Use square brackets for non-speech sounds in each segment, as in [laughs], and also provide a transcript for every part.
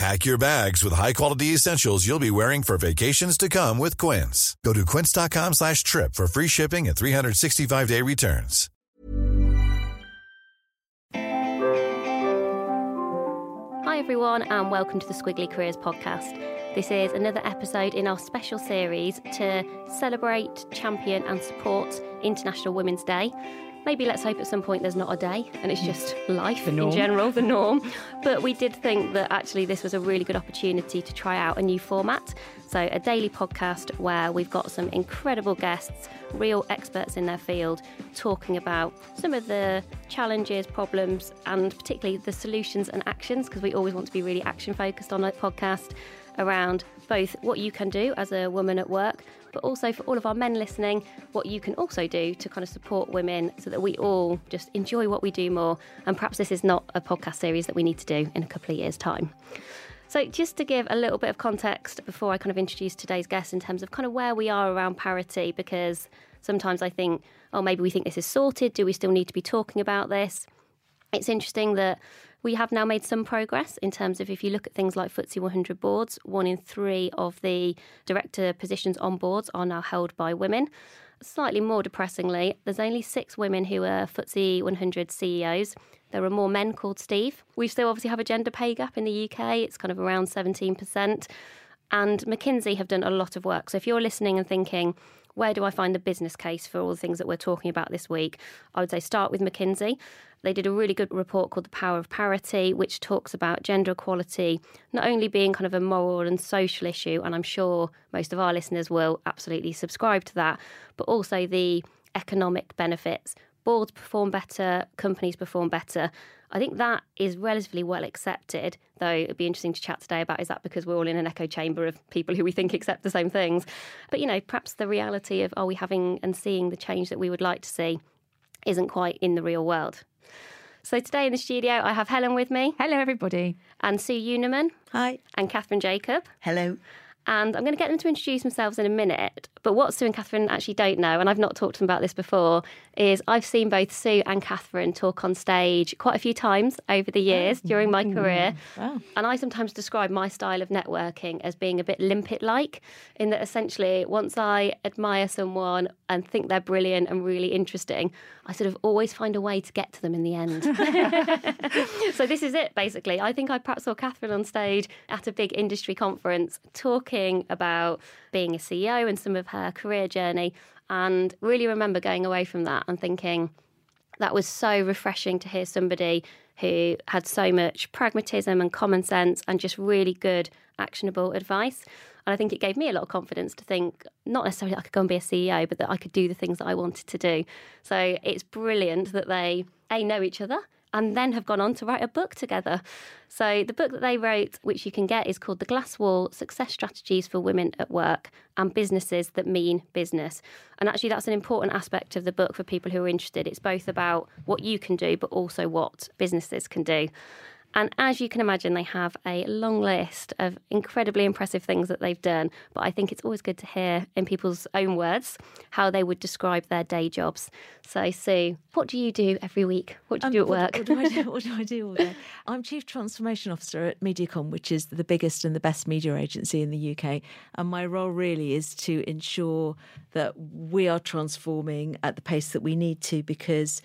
Pack your bags with high-quality essentials you'll be wearing for vacations to come with Quince. Go to quince.com slash trip for free shipping and 365-day returns. Hi, everyone, and welcome to the Squiggly Careers podcast. This is another episode in our special series to celebrate, champion, and support International Women's Day. Maybe let's hope at some point there's not a day and it's just life in general, the norm. But we did think that actually this was a really good opportunity to try out a new format. So, a daily podcast where we've got some incredible guests, real experts in their field, talking about some of the challenges, problems, and particularly the solutions and actions, because we always want to be really action focused on a podcast around both what you can do as a woman at work, but also for all of our men listening, what you can also do to kind of support women so that we all just enjoy what we do more. And perhaps this is not a podcast series that we need to do in a couple of years' time. So, just to give a little bit of context before I kind of introduce today's guest in terms of kind of where we are around parity, because sometimes I think, oh, maybe we think this is sorted. Do we still need to be talking about this? It's interesting that we have now made some progress in terms of if you look at things like FTSE 100 boards, one in three of the director positions on boards are now held by women. Slightly more depressingly, there's only six women who are FTSE 100 CEOs. There are more men called Steve. We still obviously have a gender pay gap in the UK. It's kind of around 17%. And McKinsey have done a lot of work. So if you're listening and thinking, where do I find the business case for all the things that we're talking about this week? I would say start with McKinsey. They did a really good report called The Power of Parity, which talks about gender equality not only being kind of a moral and social issue, and I'm sure most of our listeners will absolutely subscribe to that, but also the economic benefits. Boards perform better, companies perform better. I think that is relatively well accepted, though it'd be interesting to chat today about is that because we're all in an echo chamber of people who we think accept the same things. But, you know, perhaps the reality of are we having and seeing the change that we would like to see isn't quite in the real world. So today in the studio, I have Helen with me. Hello, everybody. And Sue Unerman. Hi. And Catherine Jacob. Hello. And I'm going to get them to introduce themselves in a minute. But what Sue and Catherine actually don't know, and I've not talked to them about this before, is I've seen both Sue and Catherine talk on stage quite a few times over the years oh. during my career. Wow. And I sometimes describe my style of networking as being a bit limpet like, in that essentially, once I admire someone and think they're brilliant and really interesting, I sort of always find a way to get to them in the end. [laughs] [laughs] so this is it, basically. I think I perhaps saw Catherine on stage at a big industry conference talking about being a CEO and some of her career journey. And really remember going away from that and thinking that was so refreshing to hear somebody who had so much pragmatism and common sense and just really good, actionable advice. And I think it gave me a lot of confidence to think not necessarily I could go and be a CEO, but that I could do the things that I wanted to do. So it's brilliant that they, A, know each other and then have gone on to write a book together. So, the book that they wrote, which you can get, is called The Glass Wall Success Strategies for Women at Work and Businesses That Mean Business. And actually, that's an important aspect of the book for people who are interested. It's both about what you can do, but also what businesses can do. And as you can imagine, they have a long list of incredibly impressive things that they've done. But I think it's always good to hear in people's own words how they would describe their day jobs. So, Sue, what do you do every week? What do you um, do at work? What, what, do I do, [laughs] what do I do all day? I'm Chief Transformation Officer at Mediacom, which is the biggest and the best media agency in the UK. And my role really is to ensure that we are transforming at the pace that we need to because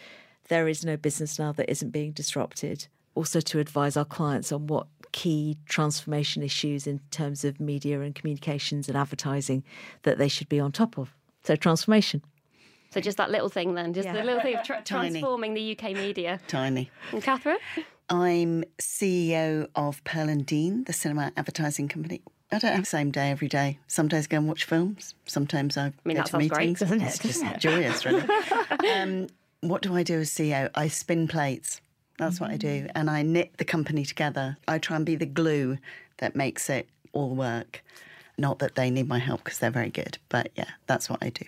there is no business now that isn't being disrupted also to advise our clients on what key transformation issues in terms of media and communications and advertising that they should be on top of. So, transformation. So just that little thing then, just Yeah. the little thing of tra- [laughs] transforming the UK media. Tiny. And Catherine? I'm CEO of Pearl and Dean, the cinema advertising company. I don't have the same day every day. Some days I go and watch films. Sometimes I, mean, go that to sounds great, meetings. doesn't it? It's just [laughs] joyous, really. um, what do I do as CEO? I spin plates. That's what I do. Mm. And I knit the company together. I try and be the glue that makes it all work. Not that they need my help because they're very good, but yeah, that's what I do.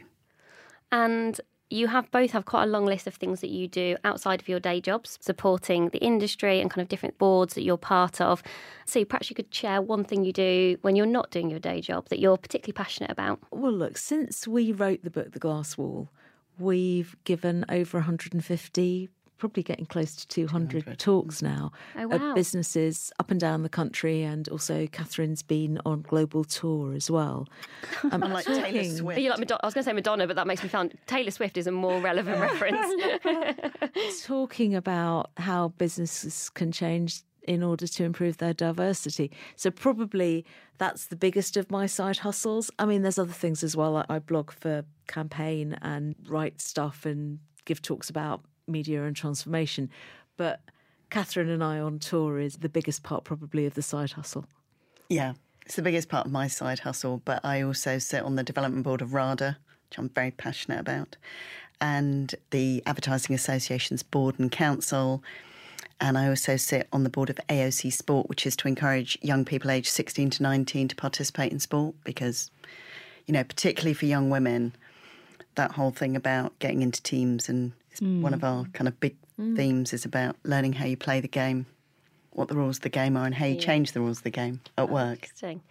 And you have both have quite a long list of things that you do outside of your day jobs, supporting the industry and kind of different boards that you're part of. So perhaps you could share one thing you do when you're not doing your day job that you're particularly passionate about. Well, look, since we wrote the book, The Glass Wall, we've given over 150, probably getting close to 200, talks now Oh, wow. at businesses up and down the country. And also, Catherine's been on global tour as well. [laughs] Um, I'm like Taylor talking- Swift. Are you like Madonna? I was going to say Madonna, but that makes me sound Taylor Swift is a more relevant [laughs] reference. talking about how businesses can change in order to improve their diversity. So probably that's the biggest of my side hustles. I mean, there's other things as well. I, I blog for campaign and write stuff and give talks about media and transformation. But Catherine and I on tour is the biggest part probably of the side hustle. Yeah, it's the biggest part of my side hustle, but I also sit on the development board of RADA, which I'm very passionate about, and the Advertising Association's board and council. And I also sit on the board of AOC Sport, which is to encourage young people aged 16 to 19 to participate in sport because, you know, particularly for young women, that whole thing about getting into teams and it's one of mm. our kind of big mm. themes is about learning how you play the game, what the rules of the game are, and how you change the rules of the game at oh, work. Interesting.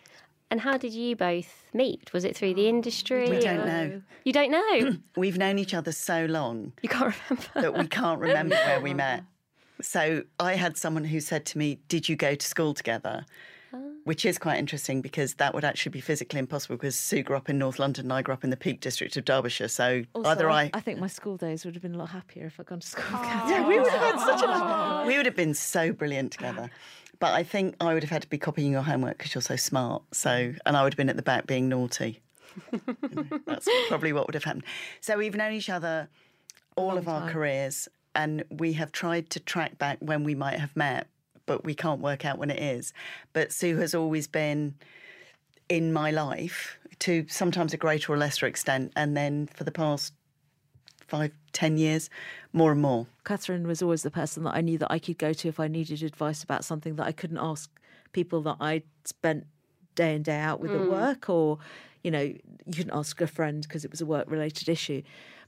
And how did you both meet? Was it through the industry? We don't or- know. You don't know? [clears throat] We've known each other so long [laughs] you can't remember. that we can't remember where we [laughs] oh, met. So I had someone who said to me, Did you go to school together? Which is quite interesting because that would actually be physically impossible because Sue grew up in North London and I grew up in the Peak District of Derbyshire. So Also, either I. I think my school days would have been a lot happier if I'd gone to school Catherine. Yeah, we would have had such a. [laughs] We would have been so brilliant together. But I think I would have had to be copying your homework because you're so smart. So, and I would have been at the back being naughty. [laughs] That's probably what would have happened. So we've known each other all of our careers, and we have tried to track back when we might have met, but we can't work out when it is. But Sue has always been in my life to sometimes a greater or lesser extent, and then for the past five, ten years, more and more. Catherine was always the person that I knew that I could go to if I needed advice about something that I couldn't ask people that I spent day in day out with at mm. work, or you know, you couldn't ask a friend because it was a work related issue.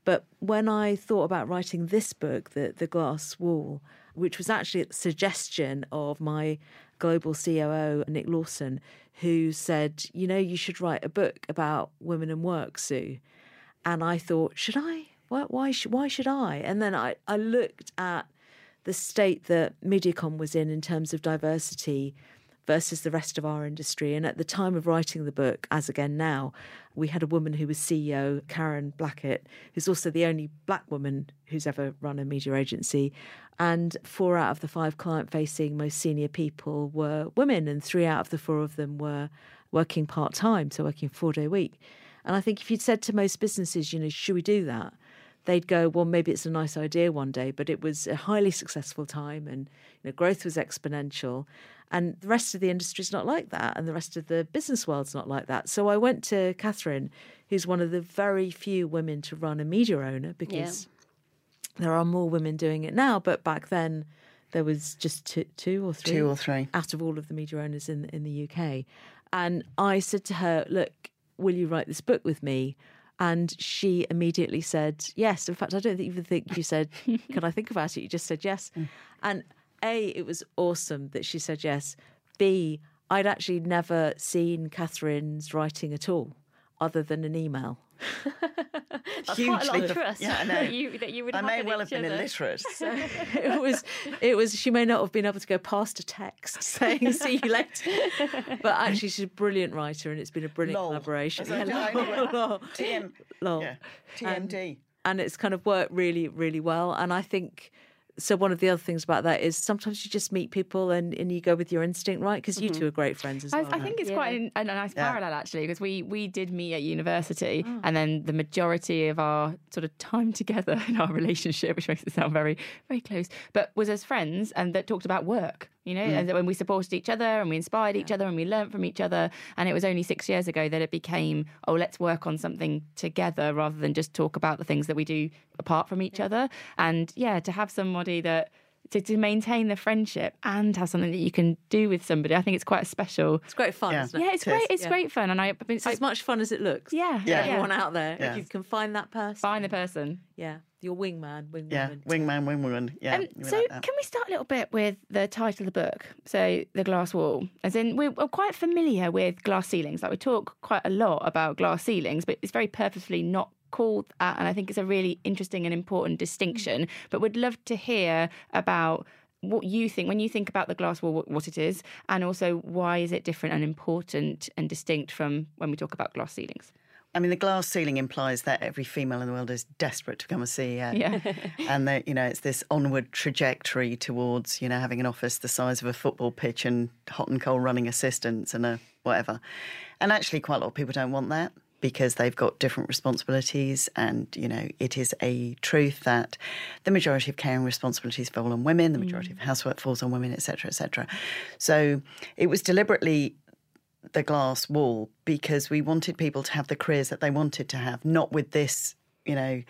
But when I thought about writing this book, the the Glass Wall, which was actually the suggestion of my global COO Nick Lawson, who said, you know, you should write a book about women and work, Sue. And I thought, should I? Why, why, sh- why should I? And then I, I looked at the state that Mediacom was in in terms of diversity versus the rest of our industry. And at the time of writing the book, as again now, we had a woman who was CEO, Karen Blackett, who's also the only black woman who's ever run a media agency. And four out of the five client facing most senior people were women, and three out of the four of them were working part time, so working four day week. And I think if you'd said to most businesses, you know, should we do that? They'd go, well, maybe it's a nice idea one day, but it was a highly successful time and you know, growth was exponential. And the rest of the industry is not like that, and the rest of the business world's not like that. So I went to Catherine, who's one of the very few women to run a media owner because there are more women doing it now, but back then there was just two, two or three, Two or three. out of all of the media owners in in the UK. And I said to her, "Look, will you write this book with me?" And she immediately said yes. In fact, I don't even think you said, [laughs] "Can I think about it?" You just said yes. Mm. And a, it was awesome that she said yes. B, I'd actually never seen Catherine's writing at all, other than an email. [laughs] That's quite a lot of Hugely- trust Yeah, I [laughs] know. that you that you would I have may well have each been other. illiterate. [laughs] it was it was she may not have been able to go past a text saying see you later but actually she's a brilliant writer and it's been a brilliant Lol. collaboration As I lol, know. lol, TM, lol. yeah, TMD. and it's kind of worked really really well and i think so one of the other things about that is sometimes you just meet people and, and you go with your instinct, right? Because you mm-hmm. two are great friends as I, well. I think it's Yeah. quite an, a nice Yeah. parallel actually because we we did meet at university Oh. and then the majority of our sort of time [laughs] together in our relationship, which makes it sound very very close, but was as friends and that talked about work. You know, mm. and when we supported each other and we inspired each other and we learnt from each other. And it was only six years ago that it became, oh, let's work on something together rather than just talk about the things that we do apart from each other. And yeah, to have somebody that to, to maintain the friendship and have something that you can do with somebody, I think it's quite a special. it's great fun, Yeah. isn't it? Yeah, it's It is. great. It's Yeah. great fun, and I, It's I as much fun as it looks. yeah, Yeah. Everyone out there, Yeah. if you can find that person, find the person. yeah, your wingman, wingwoman. Yeah, wingman, wingwoman. Yeah. Um, you so, like that. can we start a little bit with the title of the book? So, The Glass Wall. As in, we're, we're quite familiar with glass ceilings. Like, we talk quite a lot about glass ceilings, but it's very purposefully not called that. And I think it's a really interesting and important distinction. But would love to hear about what you think when you think about the glass wall, what, what it is, and also why is it different and important and distinct from when we talk about glass ceilings? I mean, the glass ceiling implies that every female in the world is desperate to become a CEO. Uh, yeah. [laughs] and that, you know, it's this onward trajectory towards, you know, having an office the size of a football pitch and hot and cold running assistants and a whatever. And actually, quite a lot of people don't want that because they've got different responsibilities. And, you know, it is a truth that the majority of caring responsibilities fall on women, the majority mm. of housework falls on women, et cetera, et cetera. So it was deliberately the glass wall because we wanted people to have the careers that they wanted to have, not with this, you know,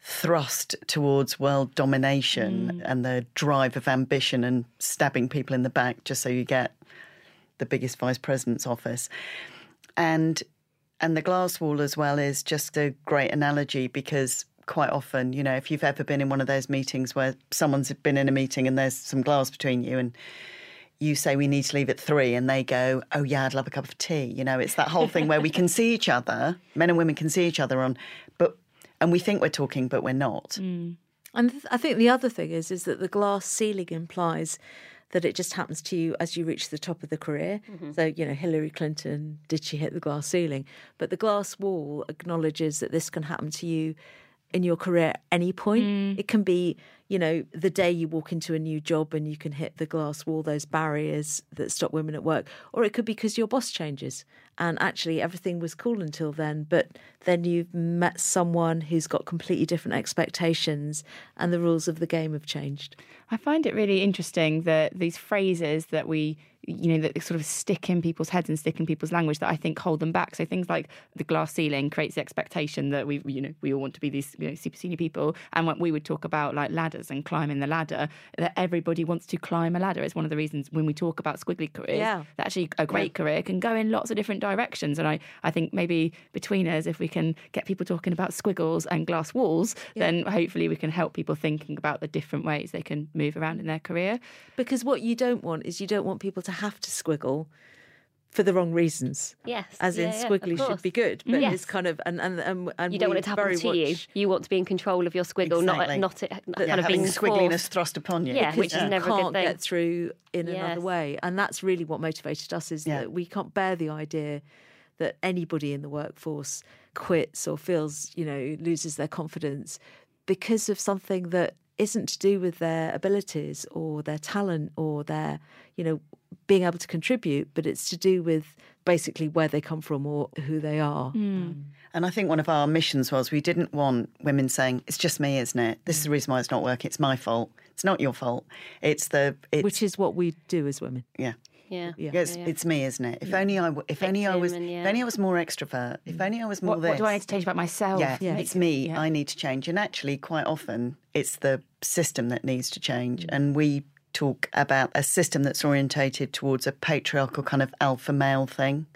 thrust towards world domination mm. and the drive of ambition and stabbing people in the back just so you get the biggest vice president's office. And and the glass wall as well is just a great analogy because quite often, you know, if you've ever been in one of those meetings where someone's been in a meeting and there's some glass between you and you say we need to leave at three and they go, Oh yeah, I'd love a cup of tea. You know, it's that whole thing where we can see each other, men and women can see each other on but and we think we're talking but we're not. Mm. And th- I think the other thing is is that the glass ceiling implies that it just happens to you as you reach the top of the career. Mm-hmm. So, you know, Hillary Clinton, did she hit the glass ceiling? But the glass wall acknowledges that this can happen to you in your career at any point. Mm. It can be, you know, the day you walk into a new job and you can hit the glass wall, those barriers that stop women at work. Or it could be because your boss changes and actually everything was cool until then, but then you've met someone who's got completely different expectations and the rules of the game have changed. I find it really interesting that these phrases that we, you know, that sort of stick in people's heads and stick in people's language that I think hold them back. So things like the glass ceiling creates the expectation that we, you know, we all want to be these, you know, super senior people. And when we would talk about like ladders and climbing the ladder, that everybody wants to climb a ladder. It's one of the reasons when we talk about squiggly careers, Yeah. that actually a great career can go in lots of different directions. And I, I think maybe between us, if we can get people talking about squiggles and glass walls, then hopefully we can help people thinking about the different ways they can move around in their career. Because what you don't want is you don't want people to have to squiggle for the wrong reasons. Yes, As in yeah, yeah, squiggly should be good, but Yes. it's kind of and and and, and You don't want it to happen to you. much- You want to be in control of your squiggle, Exactly. not not it Yeah, kind of having being squiggliness forced. thrust upon you. Yeah, because which is you never a good can't thing. get through in Yes. another way, and that's really what motivated us. Is Yeah. that we can't bear the idea that anybody in the workforce quits or feels, you know, loses their confidence because of something that isn't to do with their abilities or their talent or their, you know, being able to contribute, but it's to do with basically where they come from or who they are. Um, And I think one of our missions was we didn't want women saying, "It's just me, isn't it? This is the reason why it's not working. It's my fault. It's not your fault. It's the it's which is what we do as women. yeah." Yeah. Yeah. It's, it's me, isn't it? If only I, w- if only I was, Victim and, if only I was more extrovert. If only I was more What, this. what do I need to change about myself? Yeah, Yeah. it's me. Yeah. I need to change. And actually, quite often, it's the system that needs to Mm. change. And we talk about a system that's orientated towards a patriarchal kind of alpha male thing.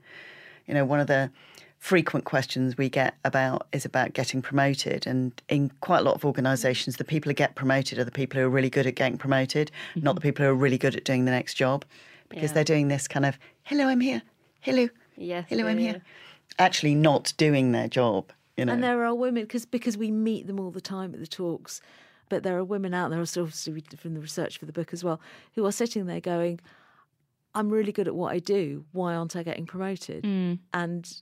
You know, one of the frequent questions we get about is about getting promoted. And in quite a lot of organisations, the people who get promoted are the people who are really good at getting promoted, not the people who are really good at doing the next job, because. Yeah. they're doing this kind of, hello, I'm here. Hello. Yes, Hello, yeah, I'm yeah. here. Actually, not doing their job. You know. And there are women because because we meet them all the time at the talks, but there are women out there, also obviously from the research for the book as well, who are sitting there going, "I'm really good at what I do. Why aren't I getting promoted?" Hmm. And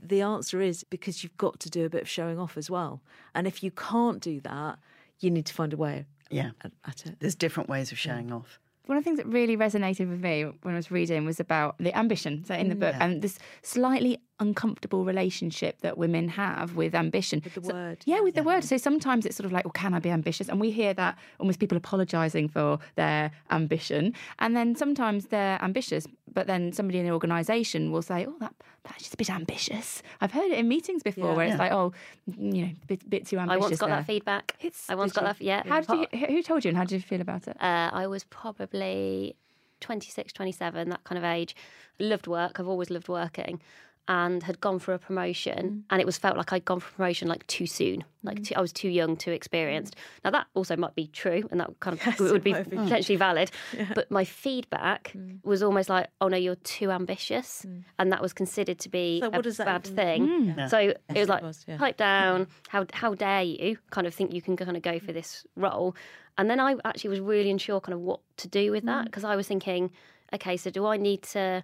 the answer is because you've got to do a bit of showing off as well. And if you can't do that, you need to find a way Yeah. at, at it. There's different ways of showing off. One of the things that really resonated with me when I was reading was about the ambition. So in the book, and this slightly uncomfortable relationship that women have with ambition. With the So- word, yeah, with the word. So sometimes it's sort of like, well, can I be ambitious? And we hear that almost people apologising for their ambition. And then sometimes they're ambitious, but then somebody in the organisation will say, oh, that that's just a bit ambitious. I've heard it in meetings before Yeah. where it's Yeah. like, oh, you know, bit, bit too ambitious. I ambitious. once got there. that feedback. It's- I once did got you? that. Yeah. How did you, who told you and how did you feel about it? Uh, I was probably 26, 27, that kind of age. Loved work. I've always loved working. And had gone for a promotion, mm. and it was felt like I'd gone for a promotion like too soon. Like mm. too, I was too young, too experienced. Now that also might be true, and that kind of [laughs] Yes, would be be. potentially valid. [laughs] But my feedback mm. was almost like, "Oh no, you're too ambitious," and that was considered to be So a what that bad even thing. Yeah. So it was it like, was, yeah. pipe down. How how dare you? Kind of think you can kind of go for this role. And then I actually was really unsure kind of what to do with that because I was thinking, okay, so do I need to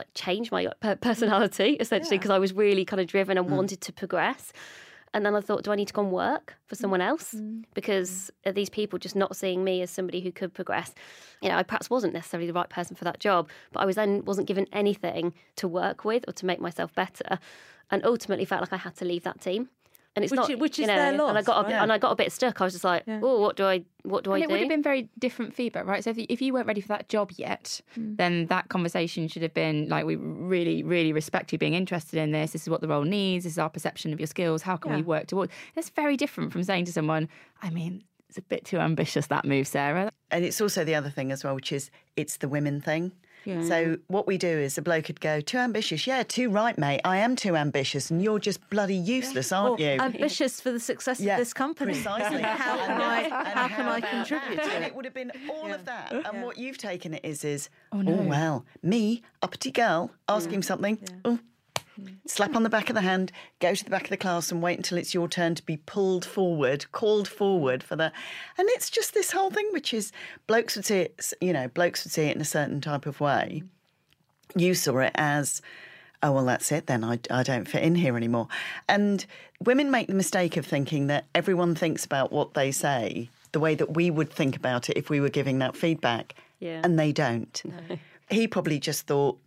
like change my uh, [laughs] mm. personality essentially because I was really kind of driven and mm. wanted to progress. And then I thought, do I need to go and work for mm. someone else? Because are these people just not seeing me as somebody who could progress? You know, I perhaps wasn't necessarily the right person for that job, but I was then wasn't given anything to work with or to make myself better, and ultimately felt like I had to leave that team. And it's Which not, i- which you is know, their and I loss, got a, right? and I got a bit stuck. I was just like, Yeah. oh, what do I, what do and I it do? would have been very different feedback, right? So if you, if you weren't ready for that job yet, Hmm. then that conversation should have been like, we really, really respect you being interested in this. This is what the role needs. This is our perception of your skills. How can we work towards? That's very different from saying to someone, I mean, it's a bit too ambitious that move, Sarah. And it's also the other thing as well, which is it's the women thing. So what we do is a bloke could go, too ambitious. Yeah, too right, mate. I am too ambitious and you're just bloody useless, aren't Or you? ambitious for the success Yeah, of this company. Precisely. [laughs] how can I? How can I contribute that? to And it? it would have been all of that. And what you've taken it is, is oh, oh no. well, me, uppity girl, asking something. Oh, slap on the back of the hand, go to the back of the class and wait until it's your turn to be pulled forward, called forward for the. And it's just this whole thing, which is blokes would see it, you know, blokes would see it in a certain type of way. You saw it as, oh, well, that's it then. I, I don't fit in here anymore. And women make the mistake of thinking that everyone thinks about what they say the way that we would think about it if we were giving that feedback. Yeah. And they don't. He probably just thought,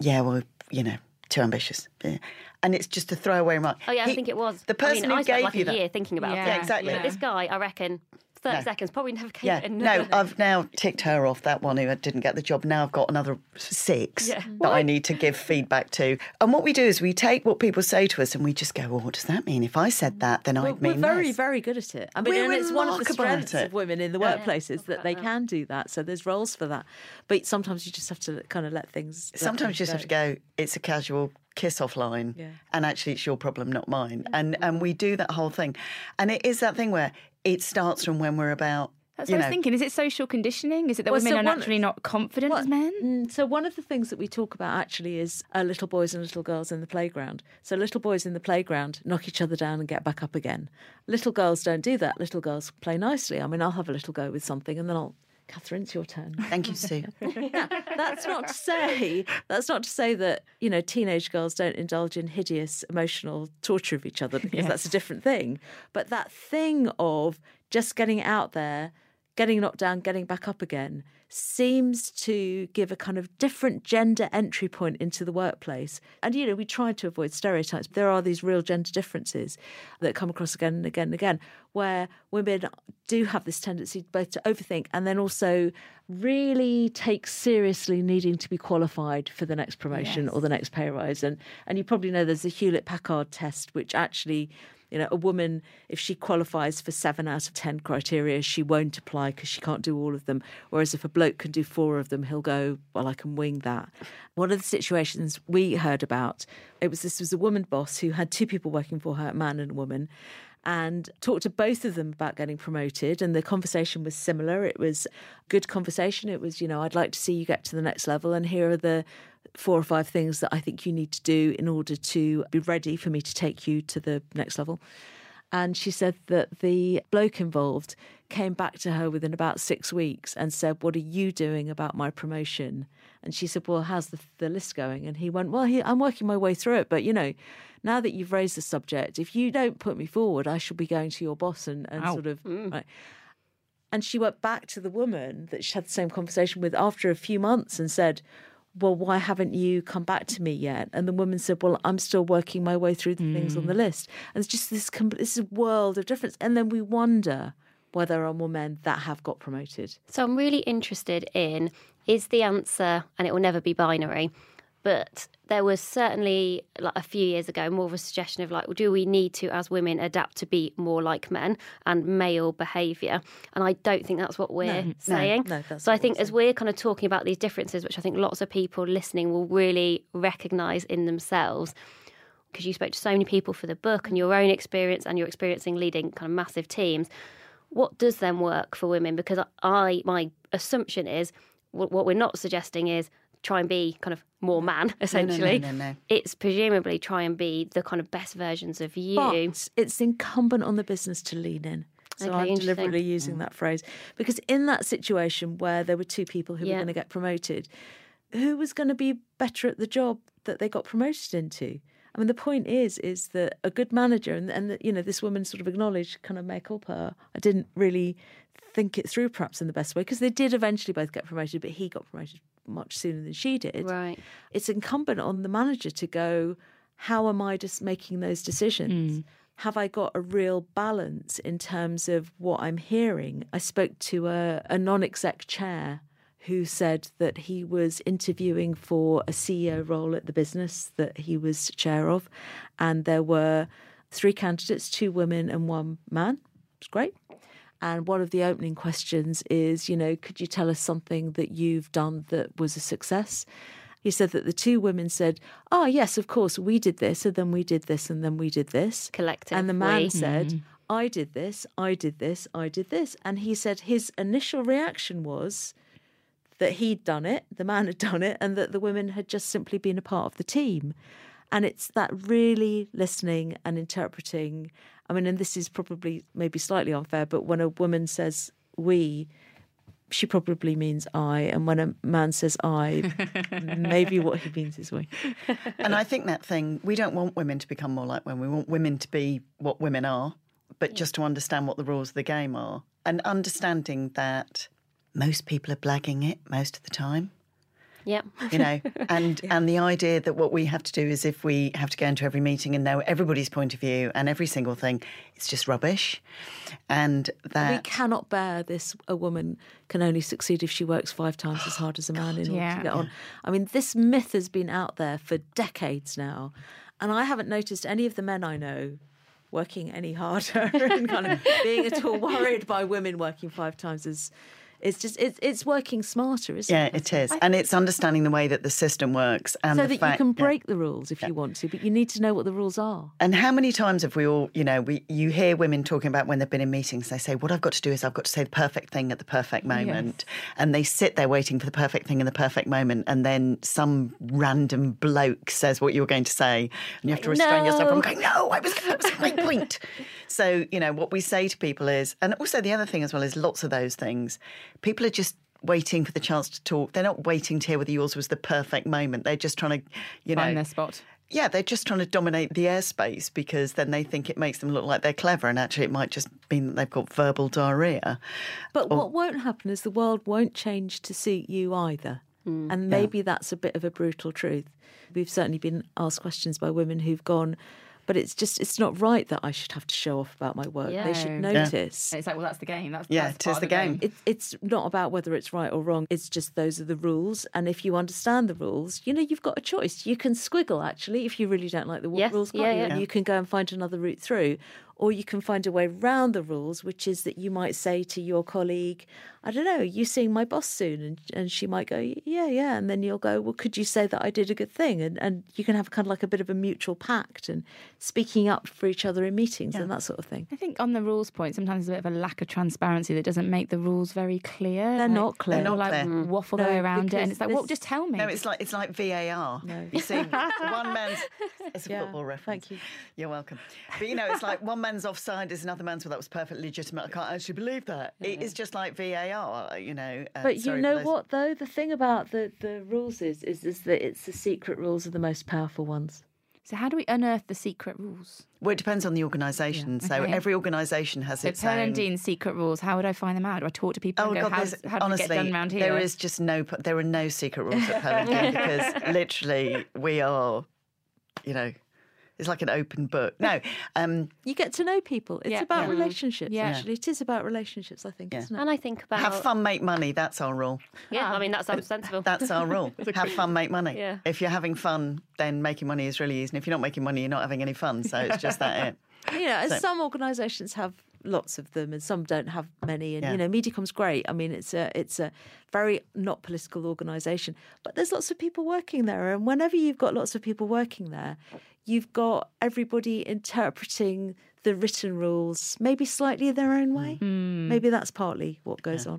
yeah, well, you know, too ambitious. Yeah. And it's just a throwaway remark. Oh yeah, I think it was. The person I mean, who I spent gave like you a that. year thinking about Yeah, it. Yeah, exactly. But this guy, I reckon, thirty No. seconds probably never came Yeah, in. no, I've now ticked her off. That one who didn't get the job. Now I've got another six Yeah. that I need to give feedback to. And what we do is we take what people say to us and we just go, "Well, what does that mean? If I said that, then We're, I'd mean we're very, this." very good at it. I mean, We're and it's one of the remarkable strengths of women in the workplaces is that they can do that. So there's roles for that. But sometimes you just have to kind of let things. let Sometimes you things just have to go. It's a casual kiss off line, Yeah. and actually, it's your problem, not mine. And and we do that whole thing, and it is that thing where it starts from when we're about. That's you what I know, was thinking. Is it social conditioning? Is it that Well, women so are one- naturally not confident Well, as men? mm, So one of the things that we talk about actually is uh, little boys and little girls in the playground. So little boys in the playground knock each other down and get back up again. Little girls don't do that. Little girls play nicely. I mean, I'll have a little go with something and then I'll. Catherine, it's your turn. Thank you, Sue. [laughs] Yeah, that's not to say that's not to say that you know teenage girls don't indulge in hideous emotional torture of each other because that's a different thing. But that thing of just getting out there, getting knocked down, getting back up again seems to give a kind of different gender entry point into the workplace. And you know, we try to avoid stereotypes. But there are these real gender differences that come across again and again and again, where women do have this tendency both to overthink and then also really take seriously needing to be qualified for the next promotion or the next pay rise. And and you probably know there's a Hewlett Packard test, which actually, you know, a woman if she qualifies for seven out of ten criteria, she won't apply because she can't do all of them. Whereas if a bloke can do four of them, he'll go, well, I can wing that. One of the situations we heard about, it was this was a woman boss who had two people working for her, a man and a woman and talked to both of them about getting promoted. And the conversation was similar. It was good conversation. It was, you know, I'd like to see you get to the next level, and here are the four or five things that I think you need to do in order to be ready for me to take you to the next level. And she said that the bloke involved came back to her within about six weeks and said, What are you doing about my promotion? And she said, Well, how's the, the list going? And he went, Well, he, I'm working my way through it. But, you know, now that you've raised the subject, if you don't put me forward, I shall be going to your boss and, and Ow. sort of. Mm. Right. And she went back to the woman that she had the same conversation with after a few months and said, well, why haven't you come back to me yet? And the woman said, well, I'm still working my way through the things on the mm. list. And it's just this, this world of difference. And then we wonder whether there are more men that have got promoted. So I'm really interested in is the answer, and it will never be binary, but there was certainly like a few years ago more of a suggestion of like, well, do we need to, as women, adapt to be more like men and male behaviour? And I don't think that's what we're saying. no, that's so I think as we're kind of talking about these differences, which I think lots of people listening will really recognise in themselves. Because you spoke to so many people for the book and your own experience, and you're experiencing leading kind of massive teams. What does then work for women? Because I, my assumption is, what what we're not suggesting is try and be kind of more man, essentially. no, no. It's presumably try and be the kind of best versions of you. But it's incumbent on the business to lean in. So Okay, I'm deliberately using mm. that phrase because in that situation where there were two people who Yeah. were going to get promoted, who was going to be better at the job that they got promoted into? I mean, the point is, is that a good manager, and, and you know, this woman sort of acknowledged, kind of make up her. I didn't really think it through, perhaps in the best way, because they did eventually both get promoted, but he got promoted much sooner than she did Right. it's incumbent on the manager to go, how am I just making those decisions? Mm. Have I got a real balance in terms of what I'm hearing? I spoke to a, a non exec chair who said that he was interviewing for a CEO role at the business that he was chair of, and there were three candidates two women and one man. It's great. And one of the opening questions is, you know, could you tell us something that you've done that was a success? He said that the two women said, Oh, yes, of course, we did this, and then we did this, and then we did this. Collective, And the man we. said, I did this, I did this, I did this. And he said his initial reaction was that he'd done it, the man had done it, and that the women had just simply been a part of the team. And it's that really listening and interpreting. I mean, and this is probably maybe slightly unfair, but when a woman says we, she probably means I. And when a man says I, [laughs] maybe what he means is we. And I think that thing, we don't want women to become more like women. We want women to be what women are, but just to understand what the rules of the game are. And understanding that most people are blagging it most of the time. Yep. you know and [laughs] and the idea that what we have to do is if we have to go into every meeting and know everybody's point of view and every single thing it's just rubbish and that We cannot bear this. A woman can only succeed if she works five times as hard as a man [sighs] in order yeah. to get on. I mean, this myth has been out there for decades now, and I haven't noticed any of the men I know working any harder [laughs] and kind of being at all worried by women working five times as. It's just it's it's working smarter, isn't yeah it? Yeah, it is and it's understanding the way that the system works and So that you fact, can yeah. break the rules if you want to, but you need to know what the rules are. And how many times have we all, you know, we you hear women talking about when they've been in meetings, they say, What I've got to do is I've got to say the perfect thing at the perfect moment. And they sit there waiting for the perfect thing in the perfect moment. And then some random bloke says what you were going to say. And you have to restrain yourself from No. going, No, I was, that was my point. [laughs] So, you know, what we say to people is, and also the other thing as well is lots of those things, people are just waiting for the chance to talk. They're not waiting to hear whether yours was the perfect moment. They're just trying to, you know, Find their spot. yeah, they're just trying to dominate the airspace because then they think it makes them look like they're clever, and actually, it might just mean that they've got verbal diarrhea. But what won't happen is the world won't change to suit you either. Hmm. And maybe that's a bit of a brutal truth. We've certainly been asked questions by women who've gone, but it's just, it's not right that I should have to show off about my work. They should Yeah. notice. It's like, well, that's the game. That's Yeah, that's it is part the of game. It, it's not about whether it's right or wrong. It's just those are the rules. And if you understand the rules, you know, you've got a choice. You can squiggle, actually, if you really don't like the Yes, rules, can't yeah, you? yeah. You can go and find another route through. Or you can find a way around the rules, which is that you might say to your colleague, I don't know, you seeing my boss soon? And, and she might go, yeah, yeah. And then you'll go, well, could you say that I did a good thing? And, and you can have kind of like a bit of a mutual pact and speaking up for each other in meetings and that sort of thing. I think on the rules point, sometimes there's a bit of a lack of transparency that doesn't make the rules very clear. They're not clear. They're They're like not clear. Mm. waffle No, their way around it, and it's like, well, just tell me. No, it's like it's like VAR. You see, [laughs] one man's it's a Yeah, football reference. thank you. You're welcome. But you know, it's like one [laughs] man's offside is another man's. Well, that was perfectly legitimate. I can't actually believe that. It is just like VAR. You know. Uh, But you know those- what though? The thing about the, the rules is, is is that it's the secret rules are the most powerful ones. So how do we unearth the secret rules? Well, it depends on the organisation. So okay. every organisation has So its Pearl own. and Dean's secret rules. How would I find them out? Do I talk to people Oh and go, God, How's, there's, how does honestly, it get done around here? there is just no, there are no secret rules at Pearl and Dean because literally we are, you know, it's like an open book. No, [laughs] um, You get to know people. It's Yeah. about Yeah. relationships, Yeah. actually. It is about relationships, I think, Yeah. isn't it? And I think about have fun, make money. That's our rule. Yeah, I mean that sounds sensible. [laughs] That's our rule. [laughs] have fun, make money. Yeah. If you're having fun, then making money is really easy. And if you're not making money, you're not having any fun. So it's just that it. you know, So- some organisations have lots of them, and some don't have many. And Yeah. you know, Mediacom's great. I mean, it's a it's a very not political organisation, but there's lots of people working there, and whenever you've got lots of people working there, you've got everybody interpreting the written rules, maybe slightly their own way. Mm-hmm. Hmm. Maybe that's partly what goes on.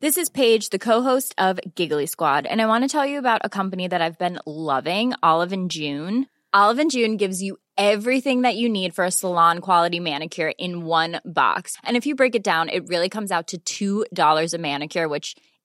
This is Paige, the co-host of Giggly Squad, and I want to tell you about a company that I've been loving, Olive and June. Olive and June gives you everything that you need for a salon quality manicure in one box. And if you break it down, it really comes out to $2 a manicure, which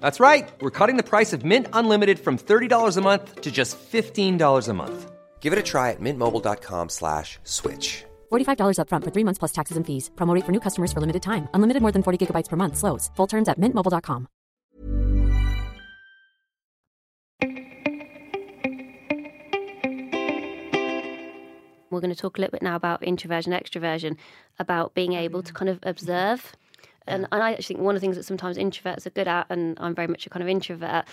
That's right. We're cutting the price of Mint Unlimited from $30 a month to just $15 a month. Give it a try at mintmobile.com slash switch. $45 upfront for three months plus taxes and fees. Promo rate for new customers for limited time. Unlimited more than 40 gigabytes per month. Slows. Full terms at mintmobile.com. We're going to talk a little bit now about introversion, extroversion, about being able to kind of observe. And, and I actually think one of the things that sometimes introverts are good at, and I'm very much a kind of introvert,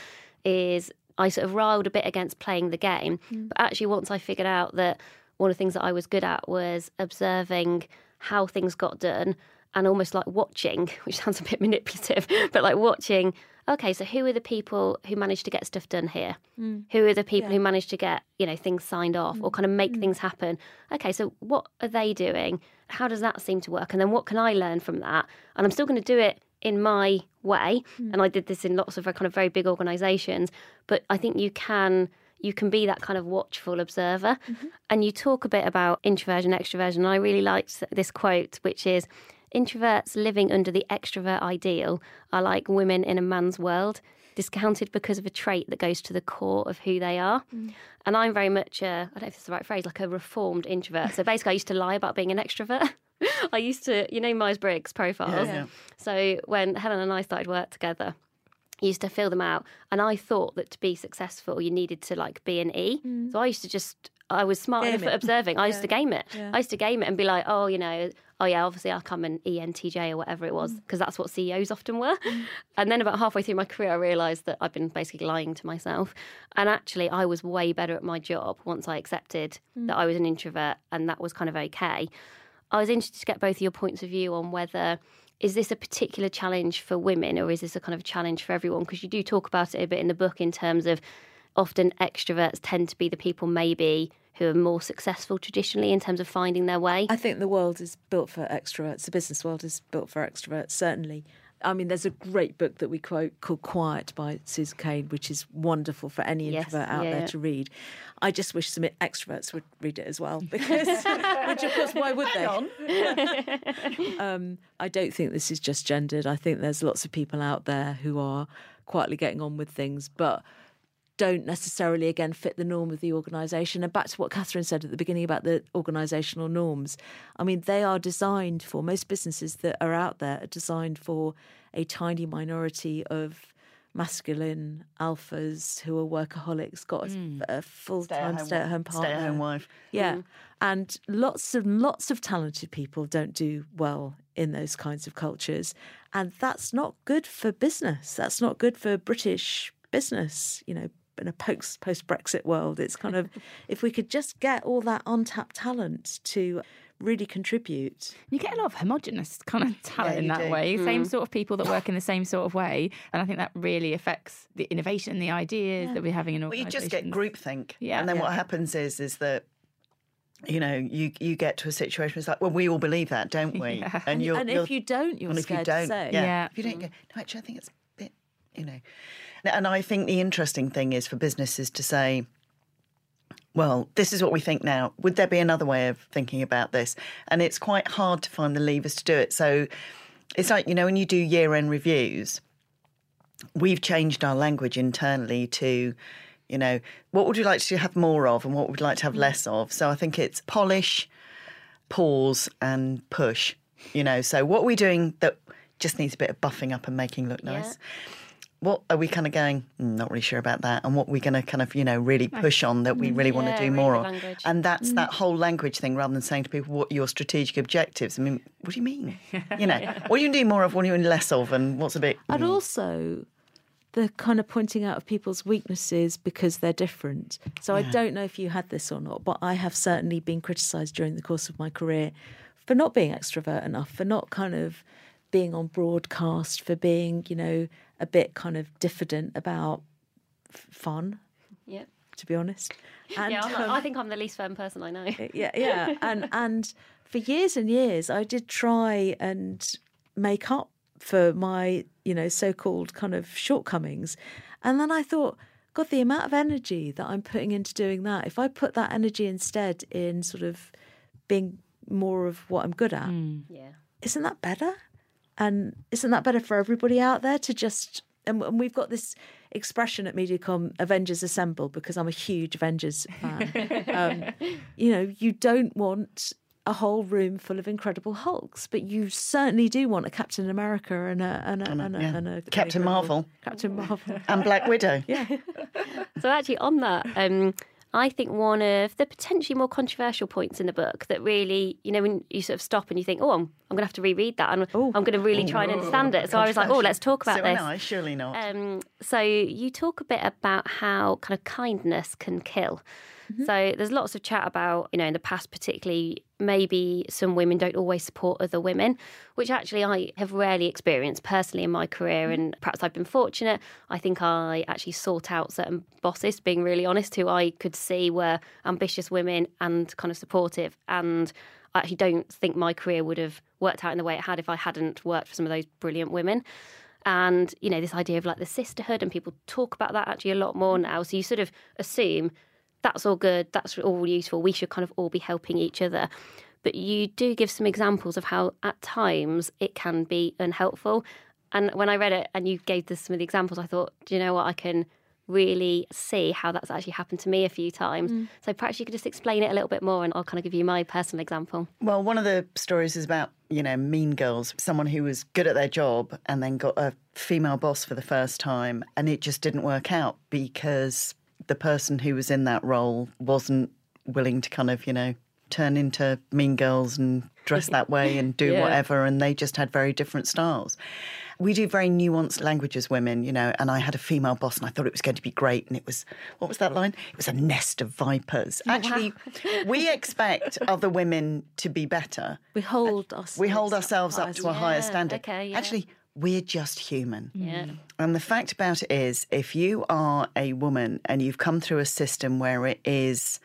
is I sort of riled a bit against playing the game. Mm. But actually, once I figured out that one of the things that I was good at was observing how things got done and almost like watching, [laughs] which sounds a bit manipulative, [laughs] but like watching, okay, so who are the people who managed to get stuff done here? Mm. Who are the people who managed to get, you know, things signed off or mm. kind of make mm. things happen? Okay, so what are they doing? How does that seem to work? And then what can I learn from that? And I'm still going to do it in my way. And I did this in lots of uh, kind of very big organizations, but I think you can you can be that kind of watchful observer. Mm-hmm. And you talk a bit about introversion, extroversion. And I really liked this quote, which is introverts living under the extrovert ideal are like women in a man's world, discounted because of a trait that goes to the core of who they are. Mm. And I'm very much a, I don't know if it's the right phrase, like a reformed introvert. So basically, I used to lie about being an extrovert. [laughs] I used to, you know, Myers Briggs profiles. Yeah. So when Helen and I started work together, I used to fill them out, and I thought that to be successful, you needed to like be an E. Mm. So I used to just, I was smart Game enough it. at observing. I used to [laughs] game it. Yeah. I used to game it and be like, oh, you know, oh yeah, obviously I'll come an ENTJ or whatever it was, mm. because that's what CEOs often were. Mm. And then about halfway through my career, I realised that I've been basically lying to myself. And actually, I was way better at my job once I accepted mm. that I was an introvert, and that was kind of okay. I was interested to get both of your points of view on whether is this a particular challenge for women or is this a kind of challenge for everyone? Because you do talk about it a bit in the book in terms of often extroverts tend to be the people maybe who are more successful traditionally in terms of finding their way. I think the world is built for extroverts. The business world is built for extroverts, certainly. I mean, there's a great book that we quote called Quiet by Susan Cain, which is wonderful for any Yes, introvert out yeah, there yeah. to read. I just wish some extroverts would read it as well, [laughs] because, which of course, why would they? [laughs] um, I don't think this is just gendered. I think there's lots of people out there who are quietly getting on with things, but don't necessarily again fit the norm of the organisation. And back to what Catherine said at the beginning about the organisational norms. I mean, they are designed for most businesses that are out there are designed for a tiny minority of masculine alphas who are workaholics, got a, hmm. a full time stay at home partner, stay at home wife. Yeah, hmm. and lots of lots of talented people don't do well in those kinds of cultures, and that's not good for business. That's not good for British business. You know, in a post post Brexit world, it's kind of [laughs] if we could just get all that untapped talent to really contribute. You get a lot of homogenous kind of [laughs] talent Yeah, in that do. way. Mm. Same sort of people that work in the [laughs] same sort of way, and I think that really affects the innovation, the ideas that we're having in Well, you organisations. just get groupthink. Yeah. And then Yeah. what happens is is that you know, you you get to a situation where it's like, well, we all believe that, don't we? Yeah. And, you're, and you're- if you don't, you're and if you scared don't, to say. yeah, Yeah. if you don't go, no, actually, I think it's a bit, you know. And I think the interesting thing is for businesses to say, well, this is what we think now. Would there be another way of thinking about this? And it's quite hard to find the levers to do it. So it's like, you know, when you do year end reviews, we've changed our language internally to, you know, what would you like to have more of and what would you like to have less mm. of? So I think it's polish, pause, and push. You know, so what are we doing that just needs a bit of buffing up and making look nice? What are we kind of going? "Mm, not really sure about that. And what we're going to kind of, you know, really push on that we mm-hmm. really want to do more good of. And that's that mm. whole language thing rather than saying to people, what are your strategic objectives? I mean, what do you mean? [laughs] You know, what are you doing more of, what are you doing less of, and what's a bit. And hmm. also the kind of pointing out of people's weaknesses because they're different. So I don't know if you had this or not, but I have certainly been criticised during the course of my career for not being extrovert enough, for not kind of being on broadcast, for being, you know, a bit kind of diffident about f- fun, Yep. to be honest. And, [laughs] yeah, I'm um, I think I'm the least fun person I know. [laughs] yeah, yeah, and [laughs] and for years and years, I did try and make up for my, you know, so-called kind of shortcomings, and then I thought, God, the amount of energy that I'm putting into doing that, if I put that energy instead in sort of being more of what I'm good at, Yeah. isn't that better? And isn't that better for everybody out there to just? And, and we've got this expression at MediaCom, Avengers Assemble, because I'm a huge Avengers fan. [laughs] um, you know, you don't want a whole room full of Incredible Hulks, but you certainly do want a Captain America and a and a, and a, yeah. and a Captain Marvel. Captain Marvel. And Black Widow. yeah, [laughs] So actually, on that, um, I think one of the potentially more controversial points in the book that really, you know, when you sort of stop and you think, oh, I'm, I'm going to have to reread that, and I'm going to really try and understand it. So I was like, oh, let's talk about so this. I, surely not. Um, so you talk a bit about how kind of kindness can kill. So there's lots of chat about, you know, in the past, particularly, maybe some women don't always support other women, which actually I have rarely experienced personally in my career. Mm-hmm. And perhaps I've been fortunate. I think I actually sought out certain bosses, being really honest, who I could see were ambitious women and kind of supportive. And I actually don't think my career would have worked out in the way it had if I hadn't worked for some of those brilliant women and you know this idea of like the sisterhood and people talk about that actually a lot more mm-hmm. now so you sort of assume that's all good that's all useful we should kind of all be helping each other. But you do give some examples of how at times it can be unhelpful. And when i read it and you gave this some of the examples i thought do you know what? I can really see how that's actually happened to me a few times. Mm. So perhaps you could just explain it a little bit more and i'll kind of give you my personal example. Well, one of the stories is about, you know, mean girls, someone who was good at their job and then got a female boss for the first time, and it just didn't work out because the person who was in that role wasn't willing to kind of, you know, turn into mean girls and dress that way and do [laughs] Yeah. whatever, and they just had very different styles. We do very nuanced language as women, you know, and I had a female boss and I thought it was going to be great. And it was, what was that line? It was a nest of vipers. Actually, we expect [laughs] other women to be better. we hold us. We hold ourselves up to a higher standard. okay, yeah. Actually, we're just human. yeah And the fact about it is, if you are a woman and you've come through a system where it is,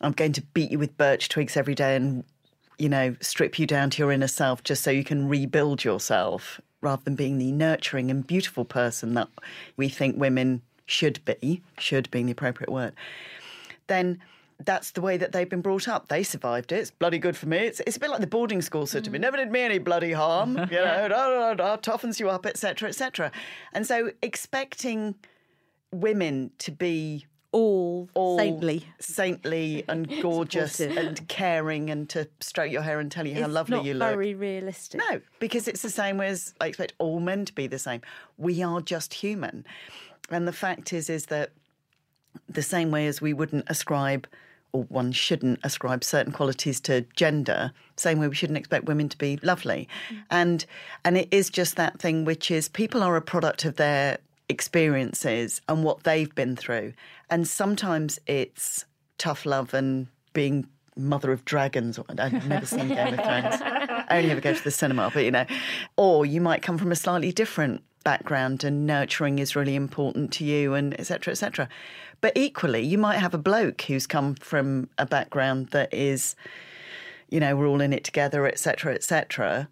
I'm going to beat you with birch twigs every day and, you know, strip you down to your inner self just so you can rebuild yourself, rather than being the nurturing and beautiful person that we think women should be, should being the appropriate word, then that's the way that they've been brought up. They survived it. It's bloody good for me. It's, it's a bit like the boarding school system. Mm. It never did me any bloody harm. [laughs] You know, da, da, da, toughens you up, etc., etc. And so expecting women to be all, all saintly. saintly [laughs] and gorgeous and caring and to stroke your hair and tell you how lovely you look. very realistic. No, because it's the same way as I expect all men to be the same. We are just human. And the fact is is that the same way as we wouldn't ascribe or one shouldn't ascribe certain qualities to gender, same way we shouldn't expect women to be lovely. Mm. And and it is just that thing which is people are a product of their experiences and what they've been through. And sometimes it's tough love and being mother of dragons. I've never seen Game of Thrones. I only ever go to the cinema, but you know. Or you might come from a slightly different background and nurturing is really important to you and etc cetera, etc cetera. but equally you might have a bloke who's come from a background that is you know we're all in it together etc etc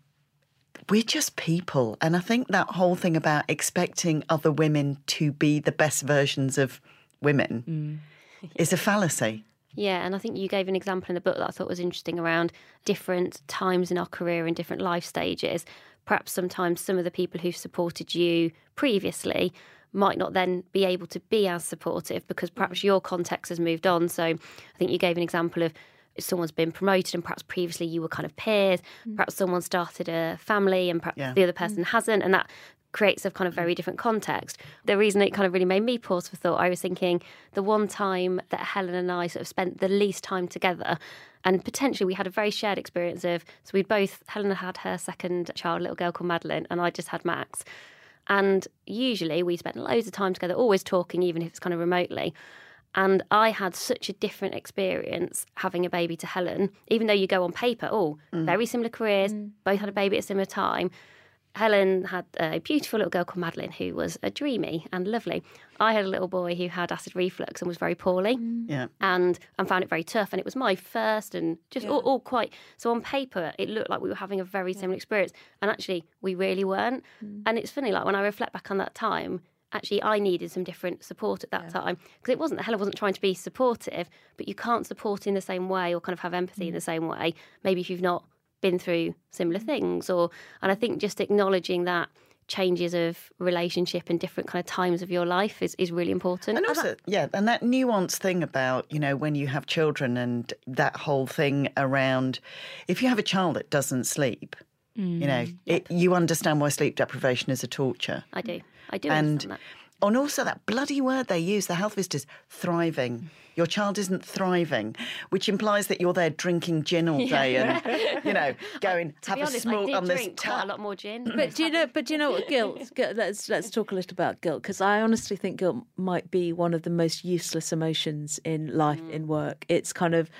we're just people and i think that whole thing about expecting other women to be the best versions of women mm. is a fallacy Yeah, and I think you gave an example in the book that I thought was interesting around different times in our career and different life stages. Perhaps sometimes some of the people who've supported you previously might not then be able to be as supportive because mm. perhaps your context has moved on. So I think you gave an example of someone's been promoted and perhaps previously you were kind of peers, mm. perhaps someone started a family and perhaps Yeah. the other mm. person hasn't, and that creates a kind of very different context. The reason it kind of really made me pause for thought, I was thinking the one time that Helen and I sort of spent the least time together, and potentially we had a very shared experience of, so we'd both, Helen had her second child, a little girl called Madeline, and I just had Max. And usually we spent loads of time together, always talking, even if it's kind of remotely. And I had such a different experience having a baby to Helen, even though you go on paper, oh, mm. very similar careers, mm. both had a baby at a similar time. Helen had a beautiful little girl called Madeline who was a dreamy and lovely. I had a little boy who had acid reflux and was very poorly mm. yeah and and found it very tough. And it was my first and just all, all quite. So on paper, it looked like we were having a very similar experience, and actually, we really weren't. Mm. And it's funny, like when I reflect back on that time. Actually, I needed some different support at that time because it wasn't Helen wasn't trying to be supportive, but you can't support in the same way or kind of have empathy in mm. the same way. Maybe if you've not been through similar mm. things, or and I think just acknowledging that changes of relationship and different kind of times of your life is, is really important. And also, yeah, and that nuanced thing about, you know, when you have children and that whole thing around if you have a child that doesn't sleep, you know, mm. it, you understand why sleep deprivation is a torture. I do, I do and understand that. and also that bloody word they use, the health visitors, thriving. Mm. Your child isn't thriving, which implies that you're there drinking gin all day and, you know, [laughs] going To have be a honest, smoke I did on this drink quite tap. a lot more gin. But do you know? But do you know what guilt? [laughs] guilt let's let's talk a little about guilt because I honestly think guilt might be one of the most useless emotions in life, Mm. in work. It's kind of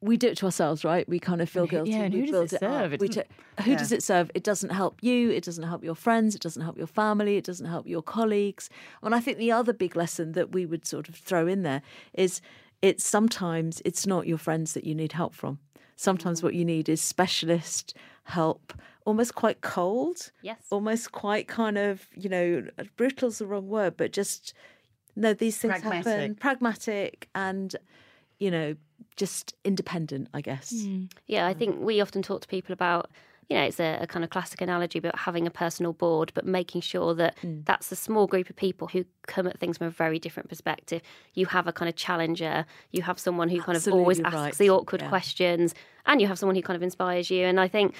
we do it to ourselves, right? We kind of feel guilty. yeah, and we who does it serve? It We doesn't- ta- who does it serve? It doesn't help you. It doesn't help your friends. It doesn't help your family. It doesn't help your colleagues. And I think the other big lesson that we would sort of throw in there is it's sometimes it's not your friends that you need help from. Sometimes what you mm. need is specialist help, almost quite cold. Yes. Almost quite kind of, you know, brutal's the wrong word, but just no, these things happen. Pragmatic. Pragmatic and, you know, just independent, I guess. Hmm. Yeah, I hmm. think we often talk to people about, you know, it's a, a kind of classic analogy about having a personal board, but making sure that that's a small group of people who come at things from a very different perspective. You have a kind of challenger, you have someone who kind of always Absolutely asks the awkward Yeah. questions, and you have someone who kind of inspires you. And I think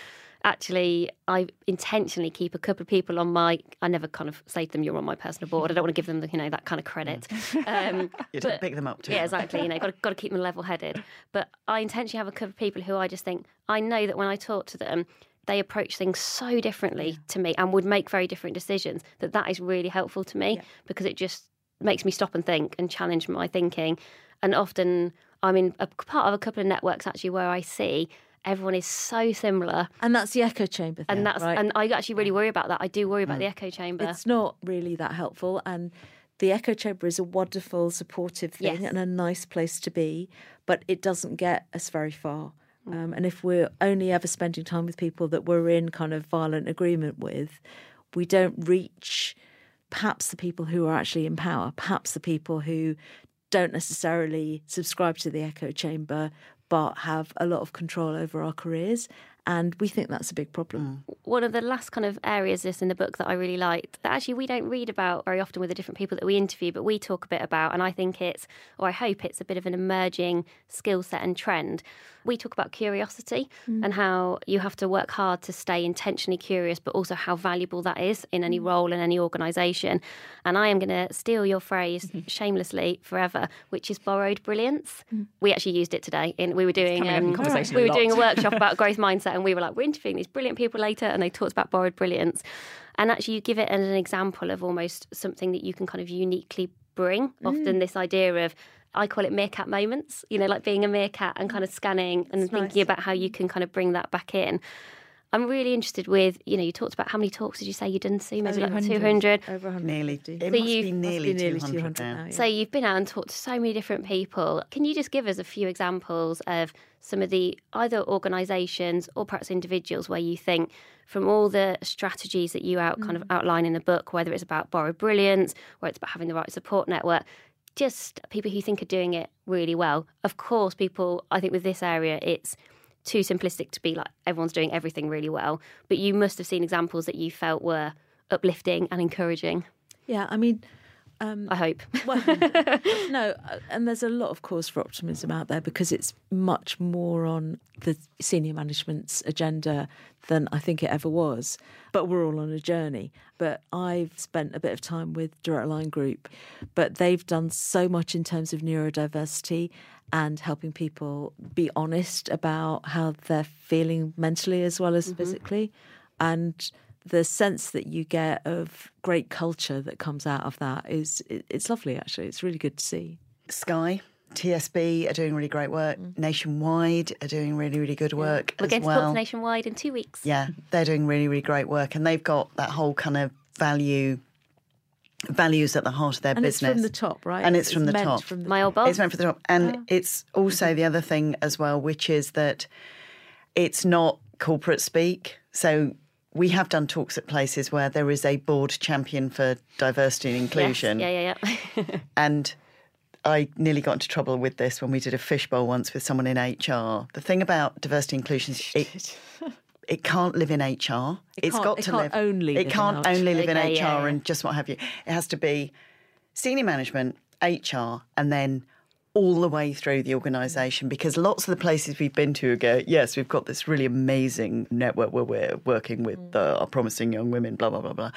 actually I intentionally keep a couple of people on my I never kind of say to them you're on my personal board. I don't want to give them the, you know that kind of credit. Um, [laughs] You don't pick them up too yeah, exactly. You know, got to, got to keep them level headed. But I intentionally have a couple of people who I just think I know that when I talk to them, they approach things so differently to me and would make very different decisions. That that is really helpful to me because it just makes me stop and think and challenge my thinking. And often I'm in a part of a couple of networks actually where I see everyone is so similar. And that's the echo chamber thing. And that's right? and I actually really worry about that. I do worry about mm. the echo chamber. It's not really that helpful. And the echo chamber is a wonderful, supportive thing Yes. and a nice place to be, but it doesn't get us very far. Um, and if we're only ever spending time with people that we're in kind of violent agreement with, we don't reach perhaps the people who are actually in power, perhaps the people who don't necessarily subscribe to the echo chamber but have a lot of control over our careers. And we think that's a big problem. Mm. one of the last kind of areas just in the book that I really liked that actually we don't read about very often with the different people that we interview, but we talk a bit about, and I think it's, or I hope it's a bit of an emerging skill set and trend. We talk about curiosity mm. and how you have to work hard to stay intentionally curious, but also how valuable that is in any mm. role in any organisation. And I am going to steal your phrase [laughs] shamelessly forever, which is borrowed brilliance. We actually used it today. In we were doing coming in um, conversation we a were doing a workshop about [laughs] growth mindset, and we were like, we're interviewing these brilliant people later, and they talked about borrowed brilliance. And actually, you give it an example of almost something that you can kind of uniquely bring. Often, mm. this idea of I call it meerkat moments, you know, like being a meerkat and mm. kind of scanning and thinking about how you can kind of bring that back in. I'm really interested with, you know, you talked about how many talks did you say you'd done, Sue? Maybe like 200. Over 100. Nearly. It So must you've- be must nearly, be nearly 200, 200 now. now, yeah. So you've been out and talked to so many different people. Can you just give us a few examples of some of the either organisations or perhaps individuals where you think from all the strategies that you out kind of mm. outline in the book, whether it's about borrowed brilliance, or it's about having the right support network, just people who you think are doing it really well. Of course, people I think with this area it's too simplistic to be like everyone's doing everything really well, but you must have seen examples that you felt were uplifting and encouraging. Yeah, I mean, I hope. Well, [laughs] no, uh, and there's a lot of cause for optimism out there because it's much more on the senior management's agenda than I think it ever was. But we're all on a journey. But I've spent a bit of time with Direct Line Group, but they've done so much in terms of neurodiversity and helping people be honest about how they're feeling mentally as well as physically. And the sense that you get of great culture that comes out of that is it, it's lovely actually it's really good to see Sky, TSB are doing really great work. Mm. Nationwide are doing really, really good work We're as going to well. talk to Nationwide in two weeks. Yeah, they're doing really, really great work, and they've got that whole kind of value values at the heart of their and business. it's from the top right And it's from the meant top. from the My old top. boss. It's meant for the top, and ah. it's also the other thing as well, which is that it's not corporate speak. So we have done talks at places where there is a board champion for diversity and Yes. inclusion, Yeah, yeah, yeah. [laughs] and I nearly got into trouble with this when we did a fishbowl once with someone in HR. The thing about diversity and inclusion is it, [laughs] it can't live in HR. It has got it to can't live. only It live in can't HR. only live in HR yeah, yeah. and just what have you. It has to be senior management, HR, and then all the way through the organisation because lots of the places we've been to go, yes, we've got this really amazing network where we're working with uh, our promising young women, blah, blah, blah, blah.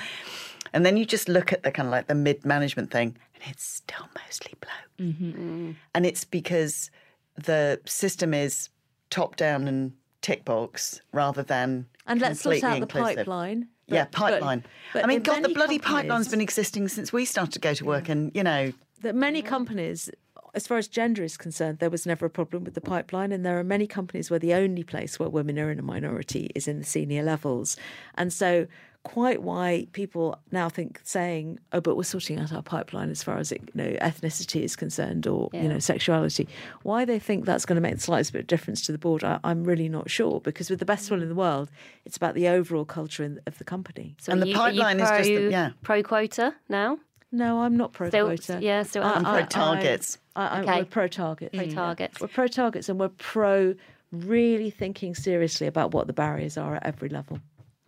And then you just look at the kind of like the mid management thing and it's still mostly bloke. And it's because the system is top down and tick box rather than and let's sort completely out the inclusive. pipeline Yeah, But- but- pipeline. but I mean, God, the many bloody pipeline's been existing since we started to go to work, and you know, that many companies, as far as gender is concerned, there was never a problem with the pipeline. And there are many companies where the only place where women are in a minority is in the senior levels. And so, quite why people now think saying, "Oh, but we're sorting out our pipeline as far as it, you know ethnicity is concerned or you know sexuality," why they think that's going to make the slightest bit of difference to the board, I, I'm really not sure. Because with the best will in the world, it's about the overall culture in, of the company. So And the you, are you pipeline is just the- yeah. pro quota now. No, I'm not pro Still- quota. yeah, still uh, I- am. I- pro targets. I, I, Okay. We're pro targets. Pro targets. We're pro targets, and we're pro really thinking seriously about what the barriers are at every level.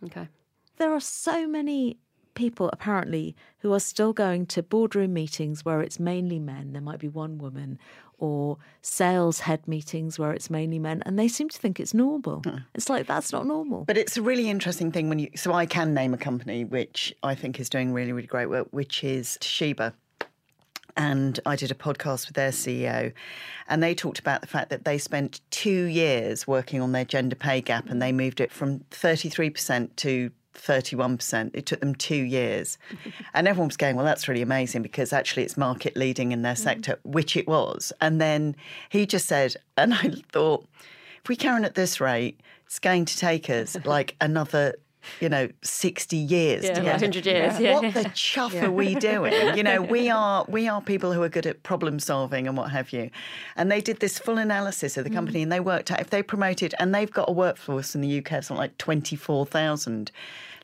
Okay. There are so many people apparently who are still going to boardroom meetings where it's mainly men. There might be one woman, or sales head meetings where it's mainly men, and they seem to think it's normal. It's like that's not normal. But it's a really interesting thing when you. So I can name a company which I think is doing really, really great work, which is Toshiba. And I did a podcast with their CEO, and they talked about the fact that they spent two years working on their gender pay gap, and they moved it from 33% to 31%. It took them two years. [laughs] And everyone was going, well, that's really amazing because actually it's market leading in their mm. sector, which it was. And then he just said, and I thought, if we carry on at this rate, it's going to take us [laughs] like another, you know, 60 years to Yeah, 100 years, yeah. What the chuff are we doing? You know, we [laughs] are we are people who are good at problem solving and what have you. And they did this full analysis of the mm. company and they worked out if they promoted and they've got a workforce in the UK of something like 24,000.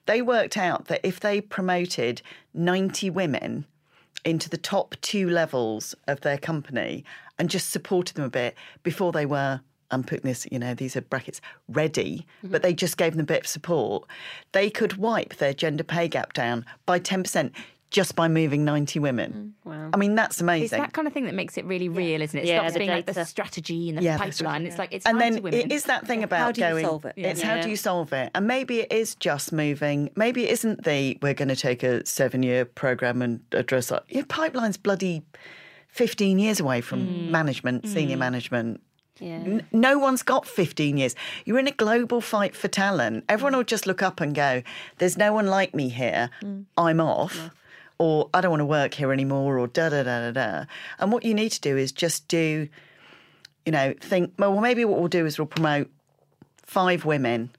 They worked out that if they promoted 90 women into the top two levels of their company and just supported them a bit before they were I'm putting this, you know, these are brackets, ready, but mm-hmm. they just gave them a bit of support, they could wipe their gender pay gap down by 10% just by moving 90 women. Mm, wow. I mean, that's amazing. It's that kind of thing that makes it really real, isn't it? It Yeah, stops the being like the strategy and the Yeah, that's pipeline. It's like it's and 90 then women. it is that thing about How do you going. solve it? It's Yeah. how do you solve it? And maybe it is just moving. Maybe it isn't the we're going to take a seven-year program and address that. Your pipeline's bloody fifteen years away from Mm. management, senior mm. management. Yeah. No one's got 15 years. You're in a global fight for talent. Everyone will just look up and go, There's no one like me here. Mm. I'm off. Or I don't want to work here anymore, or da da da da da. And what you need to do is just do, you know, think, well, maybe what we'll do is we'll promote five women,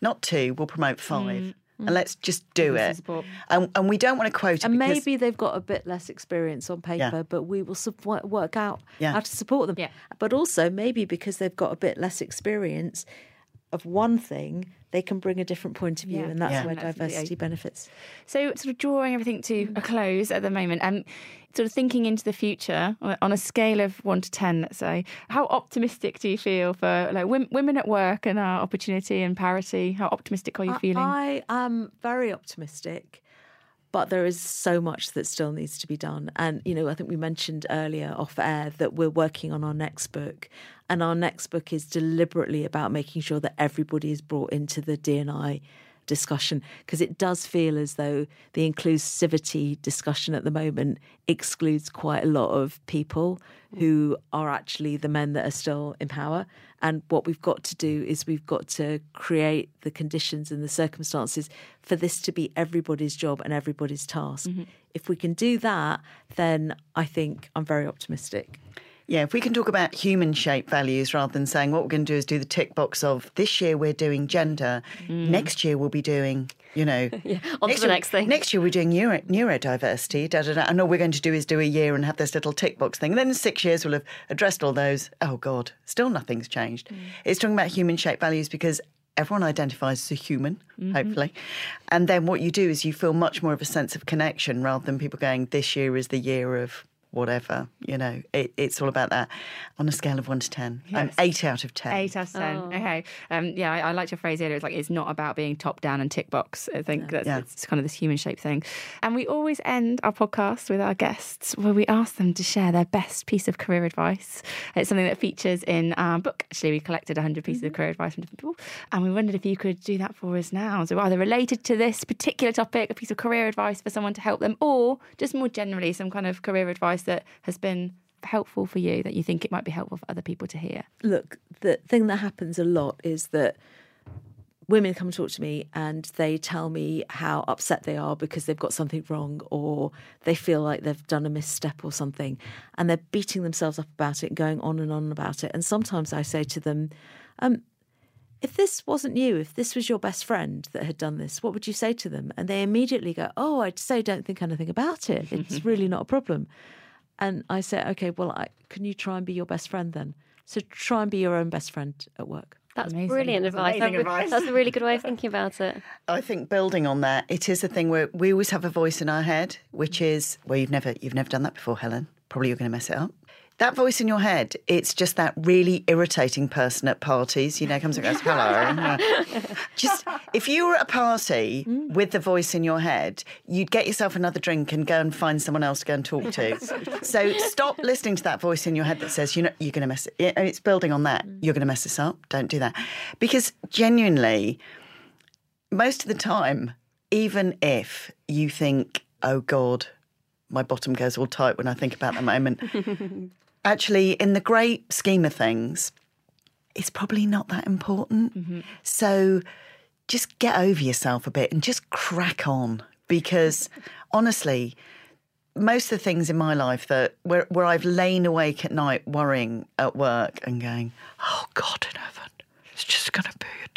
not two, we'll promote five. Mm. And mm. let's just do Give us the it. support. And, and we don't want to quote it And because- maybe they've got a bit less experience on paper, Yeah. but we will sup- wo- work out Yeah. how to support them. Yeah. But also, maybe because they've got a bit less experience of one thing, they can bring a different point of view, Yeah. and that's Yeah. where Absolutely. diversity benefits. So, sort of drawing everything to a close at the moment, and sort of thinking into the future on a- scale of one to ten, let's say, how optimistic do you feel for like wom- women at work and our opportunity and parity? How optimistic are you I- feeling? I am very optimistic, but there is so much that still needs to be done. And, you know, I think we mentioned earlier off air that we're working on our next book. And our next book is deliberately about making sure that everybody is brought into the D&I discussion because it does feel as though the inclusivity discussion at the moment excludes quite a lot of people mm. who are actually the men that are still in power. And what we've got to do is we've got to create the conditions and the circumstances for this to be everybody's job and everybody's task. Mm-hmm. If we can do that, then I think I'm very optimistic. Yeah, if we can talk about human shaped values rather than saying what we're going to do is do the tick box of this year we're doing gender, mm. next year we'll be doing, you know, [laughs] on to the year, next thing. Next year we're doing neuro, neurodiversity, da, da, da, and all we're going to do is do a year and have this little tick box thing. And then in six years we'll have addressed all those. Oh God, still nothing's changed. Mm. It's talking about human shaped values because everyone identifies as a human, mm-hmm. hopefully. And then what you do is you feel much more of a sense of connection rather than people going, this year is the year of whatever. You know, it, it's all about that on a scale of one to 10. I'm eight out of 10. Eight out of ten. Okay. Um, yeah, I, I liked your phrase earlier. It's like it's not about being top down and tick box. I think that's Yeah. it's kind of this human shaped thing. And we always end our podcast with our guests where we ask them to share their best piece of career advice. It's something that features in our book. Actually, we collected 100 pieces of career advice from different people. And we wondered if you could do that for us now. So either related to this particular topic, a piece of career advice for someone to help them, or just more generally, some kind of career advice that has been helpful for you that you think it might be helpful for other people to hear. look, the thing that happens a lot is that women come and talk to me and they tell me how upset they are because they've got something wrong or they feel like they've done a misstep or something and they're beating themselves up about it and going on and on about it. And sometimes I say to them, um, if this wasn't you, if this was your best friend that had done this, what would you say to them? And they immediately go, Oh, I'd say don't think anything about it. It's [laughs] really not a problem. And I say, Okay, well, I, can you try and be your best friend then? So try and be your own best friend at work. That's Amazing. brilliant advice. amazing That advice. That's a really good way of [laughs] thinking about it. I think building on that, it is a thing where we always have a voice in our head, which is well, you've never you've never done that before, Helen. Probably you're going to mess it up. That voice in your head, it's just that really irritating person at parties, you know, comes and goes, hello. [laughs] just if you were at a party mm. with the voice in your head, you'd get yourself another drink and go and find someone else to go and talk to. [laughs] so stop listening to that voice in your head that says, you know, you're going to mess it. And it's building on that. Mm. You're going to mess this up. Don't do that. Because genuinely, most of the time, even if you think, oh God, my bottom goes all tight when I think about the moment, [laughs] actually, in the great scheme of things, it's probably not that important. Mm-hmm. So just get over yourself a bit and just crack on because [laughs] honestly, most of the things in my life that where, where I've lain awake at night worrying at work and going, oh God in heaven, it's just going to be a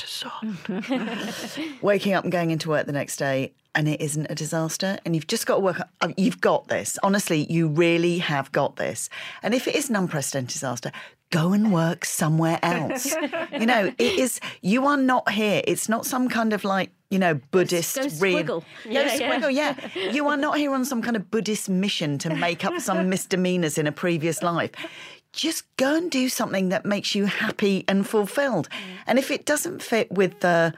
disaster. [laughs] Waking up and going into work the next day and it isn't a disaster and you've just got to work uh, you've got this honestly you really have got this and if it is an unprecedented disaster go and work somewhere else you know it is you are not here it's not some kind of like you know buddhist go rein- squiggle. Go Yeah, yeah. squiggle, yeah. You are not here on some kind of Buddhist mission to make up some [laughs] misdemeanors in a previous life. Just go and do something that makes you happy and fulfilled. Mm. And if it doesn't fit with the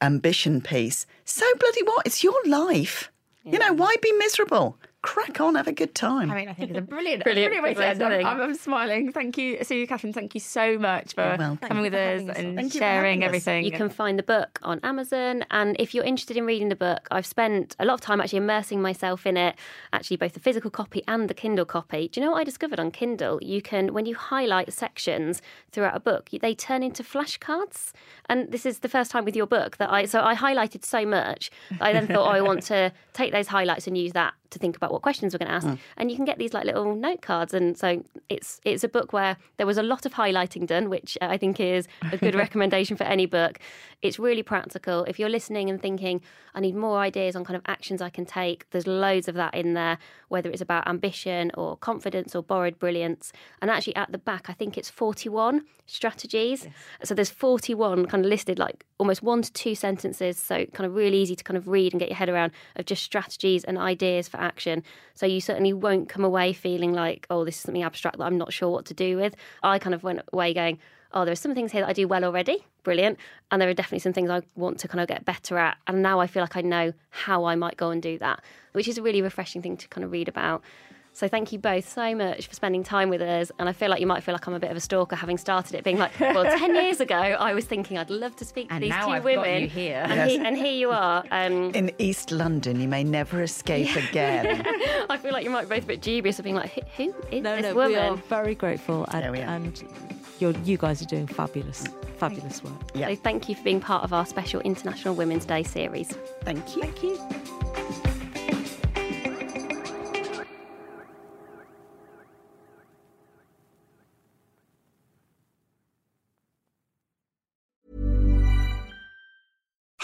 ambition piece, so bloody what? It's your life. You know, why be miserable? Crack on, have a good time. I mean, I think it's a brilliant, Brilliant brilliant, way to end. I'm, I'm, I'm smiling. Thank you, Sue, Catherine. Thank you so much for You're coming with us Thank for us and on. Thank you sharing everything. You can find the book on Amazon. And if you're interested in reading the book, I've spent a lot of time actually immersing myself in it, actually, both the physical copy and the Kindle copy. Do you know what I discovered on Kindle? You can, when you highlight sections throughout a book, they turn into flashcards. And this is the first time with your book that I, so I highlighted so much. I then thought, oh, I want to take those highlights and use that to think about what questions we're going to ask. Hmm. And you can get these like little note cards. And so it's it's a book where there was a lot of highlighting done, which I think is a good [laughs] recommendation for any book. It's really practical. If you're listening and thinking, I need more ideas on kind of actions I can take, there's loads of that in there, whether it's about ambition or confidence or borrowed brilliance. And actually at the back, I think it's 41 strategies. So there's 41 kind of listed, like almost one to two sentences. So kind of really easy to kind of read and get your head around of just strategies and ideas for action. So you certainly won't come away feeling like, oh, this is something abstract that I'm not sure what to do with. I kind of went away going, oh, there are some things here that I do well already, brilliant. And there are definitely some things I want to kind of get better at. And now I feel like I know how I might go and do that, which is a really refreshing thing to kind of read about. So thank you both so much for spending time with us. And I feel like you might feel like I'm a bit of a stalker having started it, being like, [laughs] well, 10 years ago, I was thinking I'd love to speak And to these now 2 I've got women. you here. And, he, and here you are. Um, In East London, you may never escape again. [laughs] I feel like you might be both a bit dubious of being like, who, who is No, this no, woman? we are very grateful, and, There we are. and you're, you guys are doing fabulous, fabulous work. Yeah. So thank you for being part of our special International Women's Day series. Thank you. Thank you.